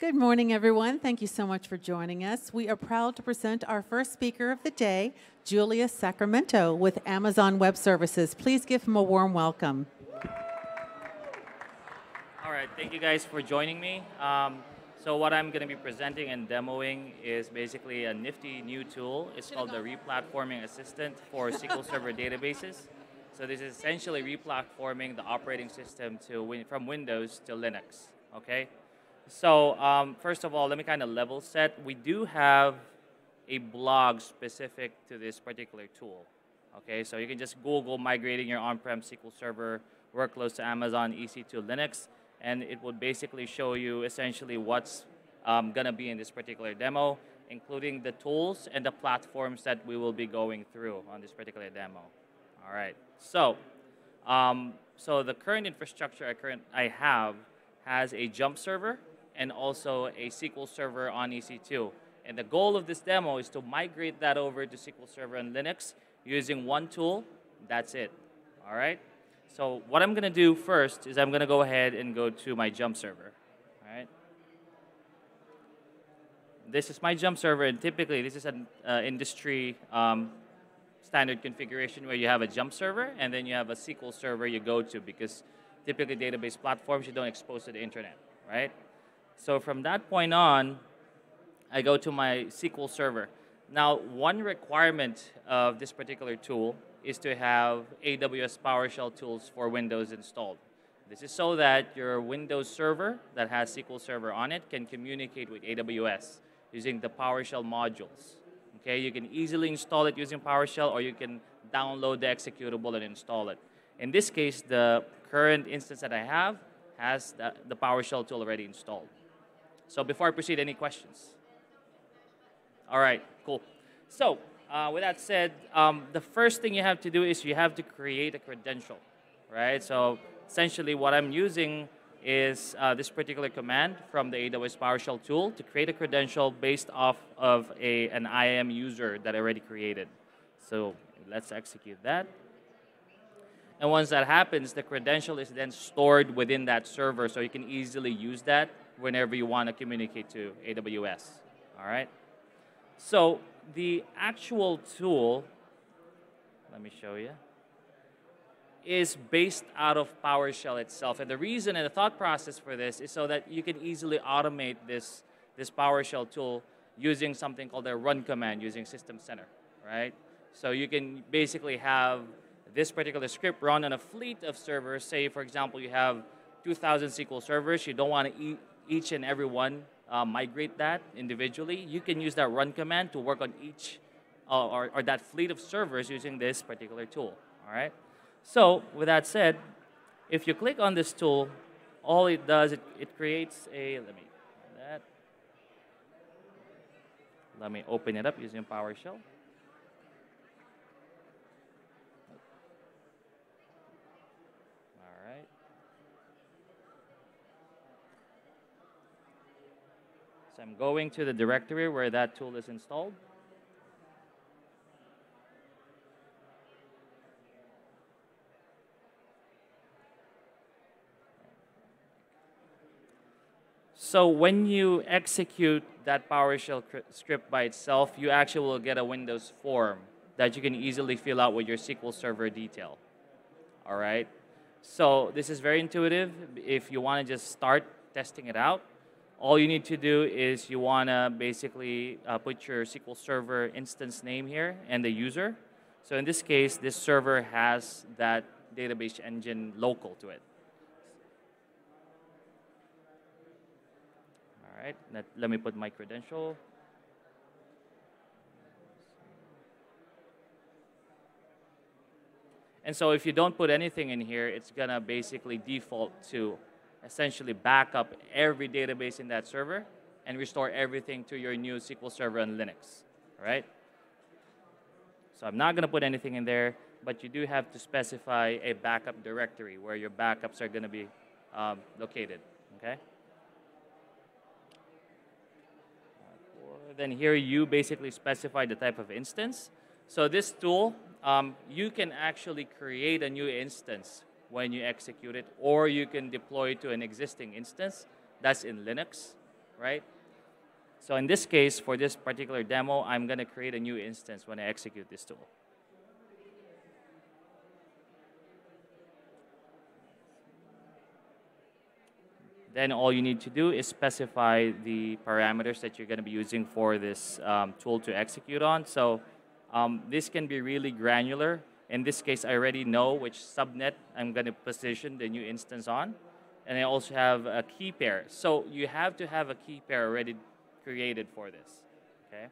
Good morning, everyone. Thank you so much for joining us. We are proud to present our first speaker of the day, Julius Sacramento with Amazon Web Services. Please give him a warm welcome. All right, thank you guys for joining me. Um, so what I'm going to be presenting and demoing is basically a nifty new tool. It's called the Replatforming Assistant for SQL Server databases. So this is essentially replatforming the operating system to win, from Windows to Linux. Okay. So um, first of all, let me kind of level set. We do have a blog specific to this particular tool. Okay, so you can just Google migrating your on-prem SQL Server workloads to Amazon EC2 Linux, and it will basically show you essentially what's um, to be in this particular demo, including the tools and the platforms that we will be going through on this particular demo. All right, so um, so the current infrastructure I current I have has a jump server and also a SQL Server on EC2. And the goal of this demo is to migrate that over to SQL Server on Linux using one tool. That's it. All right? So what I'm going to do first is I'm going to go ahead and go to my jump server. All right? This is my jump server, and typically this is an uh, industry um, standard configuration where you have a jump server and then you have a SQL server you go to because typically database platforms you don't expose to the internet, right? So from that point on, I go to my SQL server. Now, one requirement of this particular tool is to have AWS PowerShell tools for Windows installed. This is so that your Windows server that has SQL Server on it can communicate with AWS using the PowerShell modules. Okay, you can easily install it using PowerShell or you can download the executable and install it. In this case, the current instance that I have has the, the PowerShell tool already installed. So before I proceed, any questions? All right, cool. So uh, with that said, um, the first thing you have to do is you have to create a credential, right? So essentially what I'm using is uh, this particular command from the AWS PowerShell tool to create a credential based off of a, an IAM user that I already created. So let's execute that. And once that happens, the credential is then stored within that server so you can easily use that whenever you want to communicate to AWS. All right? So the actual tool, let me show you, is based out of PowerShell itself. And the reason and the thought process for this is so that you can easily automate this, this PowerShell tool using something called a run command using System Center, right? So you can basically have this particular script run on a fleet of servers. Say, for example, you have 2,000 SQL servers. You don't want to each and every one uh, migrate that individually, you can use that run command to work on each uh, or, or that fleet of servers using this particular tool. All right. So with that said, if you click on this tool, all it does it, it creates a let me that. Let me open it up using PowerShell. So I'm going to the directory where that tool is installed. So when you execute that PowerShell script by itself, you actually will get a Windows form that you can easily fill out with your SQL Server detail. All right. So this is very intuitive. If you want to just start testing it out, all you need to do is you want to basically uh, put your SQL Server instance name here and the user. So in this case, this server has that database engine local to it. All right, let, let me put my credential. And so if you don't put anything in here, it's going to basically default to essentially back up every database in that server and restore everything to your new SQL Server on Linux, right? So I'm not going to put anything in there, but you do have to specify a backup directory where your backups are going to be um, located, okay? Then here you basically specify the type of instance. So this tool, um, you can actually create a new instance when you execute it, or you can deploy to an existing instance that's in Linux, right? So in this case, for this particular demo, I'm going to create a new instance when I execute this tool. Then all you need to do is specify the parameters that you're going to be using for this um, tool to execute on. So um, this can be really granular. In this case, I already know which subnet I'm going to position the new instance on. And I also have a key pair. So you have to have a key pair already created for this. Okay.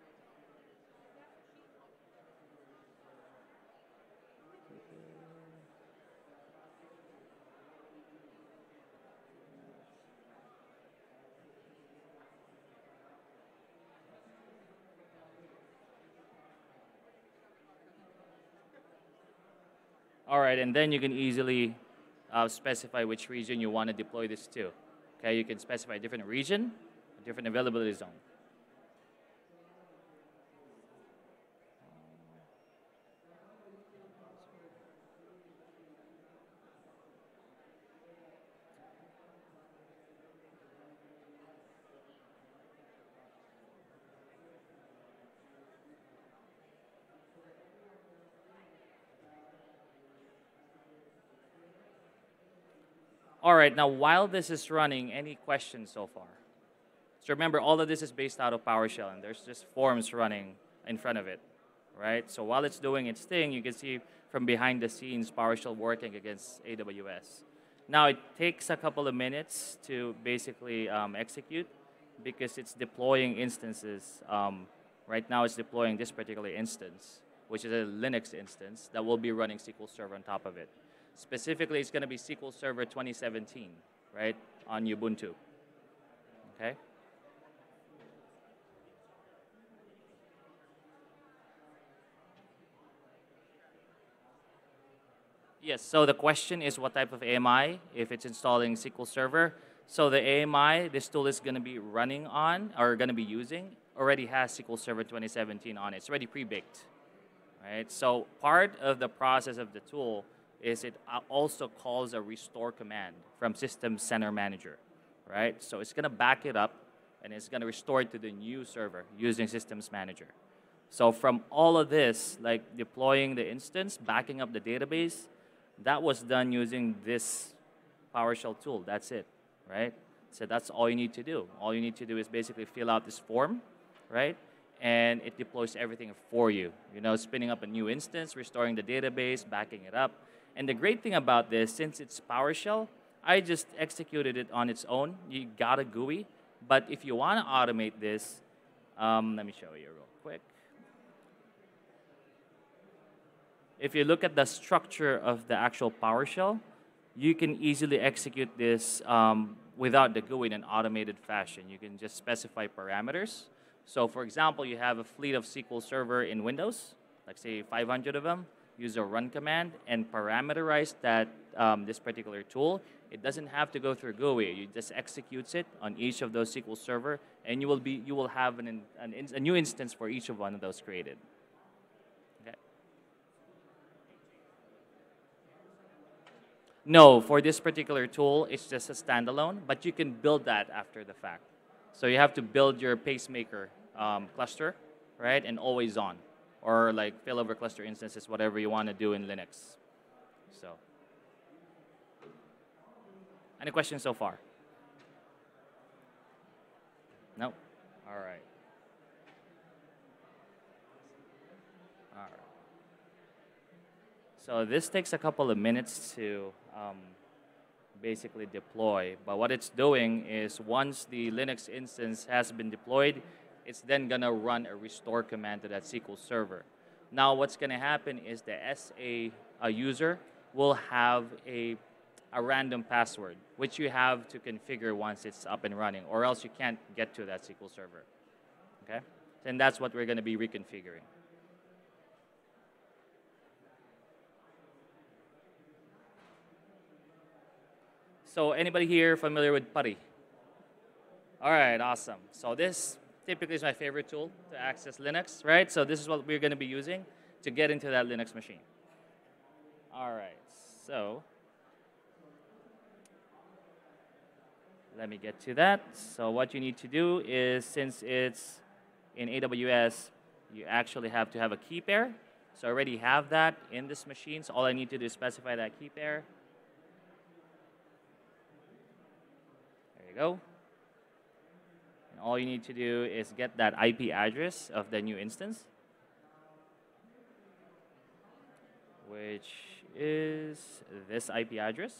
And then you can easily uh, specify which region you want to deploy this to. Okay, you can specify a different region, a different availability zone. All right, now while this is running, any questions so far? So remember, all of this is based out of PowerShell, and there's just forms running in front of it, right? So while it's doing its thing, you can see from behind the scenes PowerShell working against AWS. Now it takes a couple of minutes to basically um, execute because it's deploying instances. Um, right now it's deploying this particular instance, which is a Linux instance that will be running SQL Server on top of it. Specifically, it's going to be SQL Server 2017, right, on Ubuntu. Okay? Yes, so the question is what type of AMI, if it's installing SQL Server. So the AMI this tool is going to be running on, or going to be using, already has SQL Server 2017 on it. It's already pre-baked, right? So part of the process of the tool is it also calls a restore command from System Center Manager, right? So it's to back it up and it's to restore it to the new server using Systems Manager. So from all of this, like deploying the instance, backing up the database, that was done using this PowerShell tool. That's it, right? So that's all you need to do. All you need to do is basically fill out this form, right? And it deploys everything for you. You know, spinning up a new instance, restoring the database, backing it up, and the great thing about this, since it's PowerShell, I just executed it on its own. You got a GUI. But if you want to automate this, um, let me show you real quick. If you look at the structure of the actual PowerShell, you can easily execute this um, without the GUI in an automated fashion. You can just specify parameters. So for example, you have a fleet of SQL Server in Windows, like say 500 of them use a run command and parameterize that um, this particular tool. It doesn't have to go through GUI. You just executes it on each of those SQL Server, and you will be you will have an, an a new instance for each of one of those created. Okay. No, for this particular tool, it's just a standalone, but you can build that after the fact. So you have to build your pacemaker um, cluster, right, and always on or like failover cluster instances, whatever you want to do in Linux. So, any questions so far? No? All right. All right. So this takes a couple of minutes to um, basically deploy. But what it's doing is once the Linux instance has been deployed, it's then going to run a restore command to that SQL server. Now what's going to happen is the SA a uh, user will have a, a random password, which you have to configure once it's up and running, or else you can't get to that SQL server. Okay? And that's what we're going to be reconfiguring. So anybody here familiar with PuTTY? All right, awesome. So this typically is my favorite tool to access Linux, right? So this is what we're going to be using to get into that Linux machine. All right, so let me get to that. So what you need to do is, since it's in AWS, you actually have to have a key pair. So I already have that in this machine. So all I need to do is specify that key pair. There you go. All you need to do is get that IP address of the new instance, which is this IP address.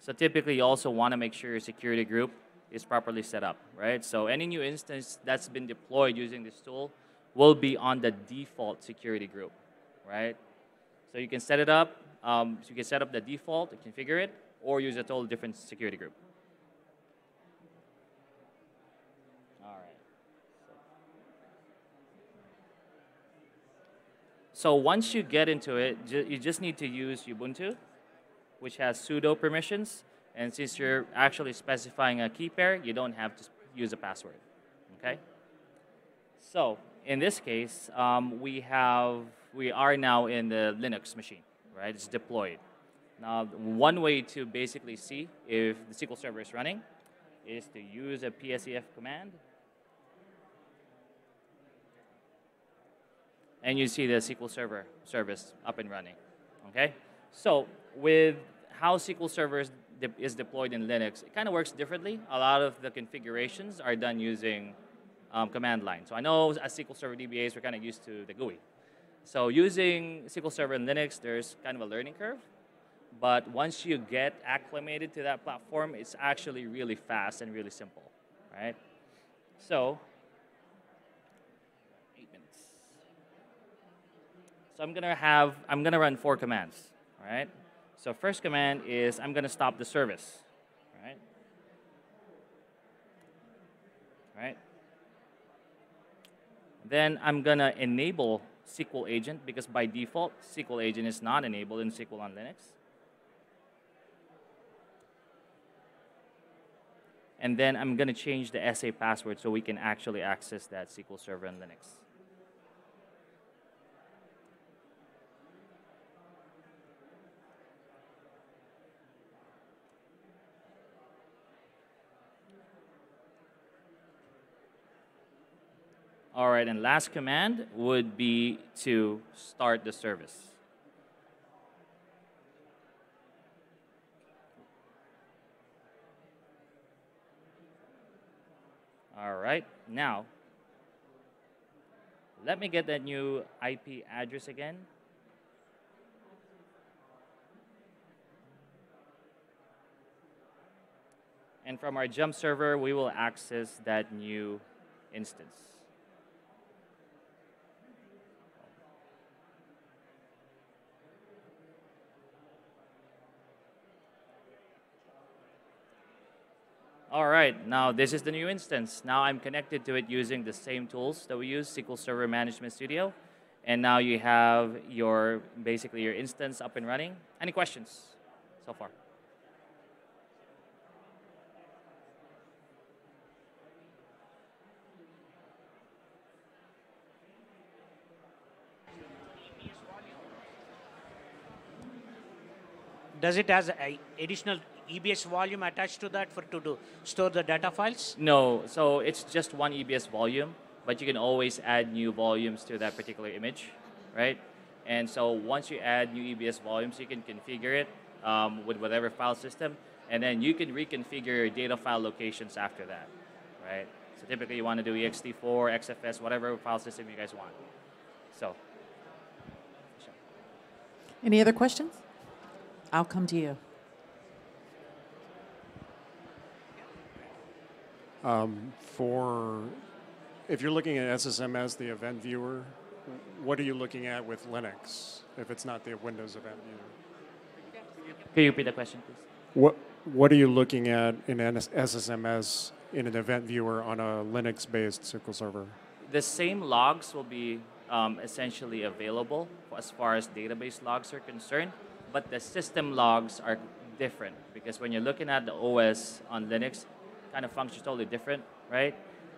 So typically, you also want to make sure your security group is properly set up, right? So any new instance that's been deployed using this tool will be on the default security group, right? So you can set it up, um, so you can set up the default, configure it, or use a totally different security group. All right. So once you get into it, you just need to use Ubuntu which has sudo permissions. And since you're actually specifying a key pair, you don't have to use a password. Okay? So in this case, um, we have we are now in the Linux machine, right? It's deployed. Now, one way to basically see if the SQL Server is running is to use a PSEF command. And you see the SQL Server service up and running. Okay? So with how SQL Server is, de is deployed in Linux, it kind of works differently. A lot of the configurations are done using um, command line. So I know as SQL Server DBAs, we're kind of used to the GUI. So using SQL Server in Linux, there's kind of a learning curve. But once you get acclimated to that platform, it's actually really fast and really simple, right? So, eight minutes. So I'm gonna have, I'm gonna run four commands, all right? So first command is I'm to stop the service, right? Right? Then I'm to enable SQL agent because by default, SQL agent is not enabled in SQL on Linux. And then I'm to change the SA password so we can actually access that SQL server on Linux. All right, and last command would be to start the service. All right, now, let me get that new IP address again. And from our jump server, we will access that new instance. All right, now this is the new instance. Now I'm connected to it using the same tools that we use, SQL Server Management Studio. And now you have your, basically your instance up and running. Any questions so far? Does it has additional EBS volume attached to that for to do store the data files? No, so it's just one EBS volume, but you can always add new volumes to that particular image, right? And so once you add new EBS volumes, you can configure it um, with whatever file system, and then you can reconfigure your data file locations after that, right? So typically you want to do ext4, XFS, whatever file system you guys want. So. Any other questions? I'll come to you. Um, for if you're looking at SSM as the event viewer, what are you looking at with Linux if it's not the Windows event viewer? Can you repeat the question, please? What What are you looking at in SSM as in an event viewer on a Linux-based SQL server? The same logs will be um, essentially available as far as database logs are concerned, but the system logs are different because when you're looking at the OS on Linux, kind of functions totally different, right?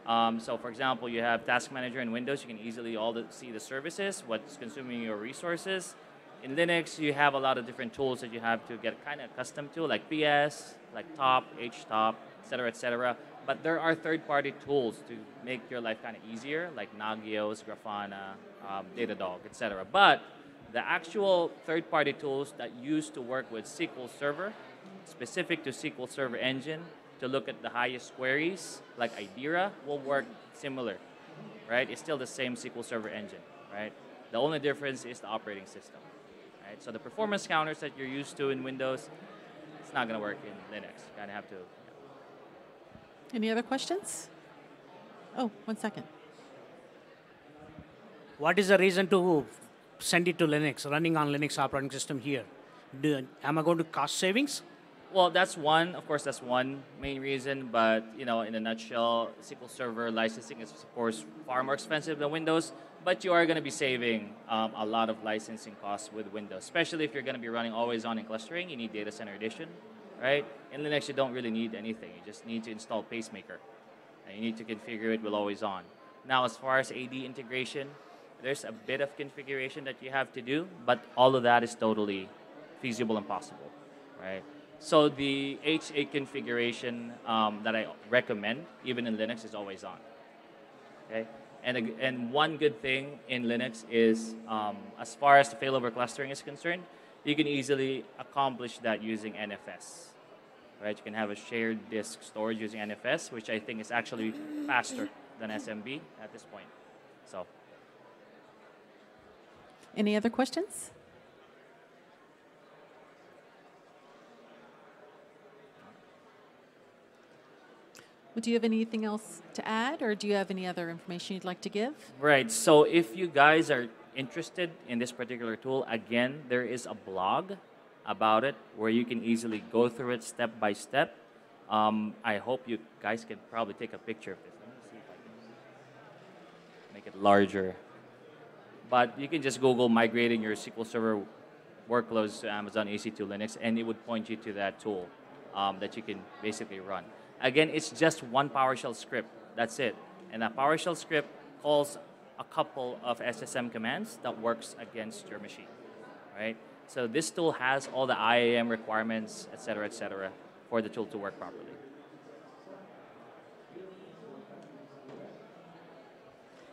Um, so for example, you have Task Manager in Windows, you can easily all the, see the services, what's consuming your resources. in Linux, you have a lot of different tools that you have to get kind of accustomed to, like PS, like Top, HTOP, et cetera, et cetera. But there are third-party tools to make your life kind of easier, like Nagios, Grafana, um, Datadog, et cetera. But the actual third-party tools that used to work with SQL Server, specific to SQL Server Engine, to look at the highest queries, like Idera, will work similar, right? It's still the same SQL Server engine, right? The only difference is the operating system, right? So the performance counters that you're used to in Windows, it's not going to work in Linux. You kind of have to. Any other questions? Oh, one second. What is the reason to send it to Linux, running on Linux operating system here? Do, am I going to cost savings? Well, that's one. Of course, that's one main reason. But you know, in a nutshell, SQL Server licensing is of course far more expensive than Windows. But you are going to be saving um, a lot of licensing costs with Windows, especially if you're going to be running always on and clustering. You need Data Center Edition, right? In Linux, you don't really need anything. You just need to install Pacemaker, and you need to configure it with always on. Now, as far as AD integration, there's a bit of configuration that you have to do, but all of that is totally feasible and possible, right? So the HA configuration um, that I recommend, even in Linux, is always on. Okay, and and one good thing in Linux is, um, as far as the failover clustering is concerned, you can easily accomplish that using NFS. Right, you can have a shared disk storage using NFS, which I think is actually faster than SMB at this point. So. Any other questions? Do you have anything else to add, or do you have any other information you'd like to give? Right. So if you guys are interested in this particular tool, again, there is a blog about it where you can easily go through it step by step. Um, I hope you guys can probably take a picture of this. Let me see if I can make it larger. But you can just Google migrating your SQL Server workloads to Amazon EC2 Linux, and it would point you to that tool um, that you can basically run. Again, it's just one PowerShell script. That's it. And that PowerShell script calls a couple of SSM commands that works against your machine, right? So this tool has all the IAM requirements, et cetera, et cetera, for the tool to work properly.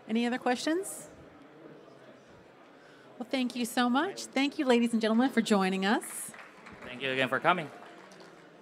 Any other questions? Well, thank you so much. Thank you, ladies and gentlemen, for joining us. Thank you again for coming.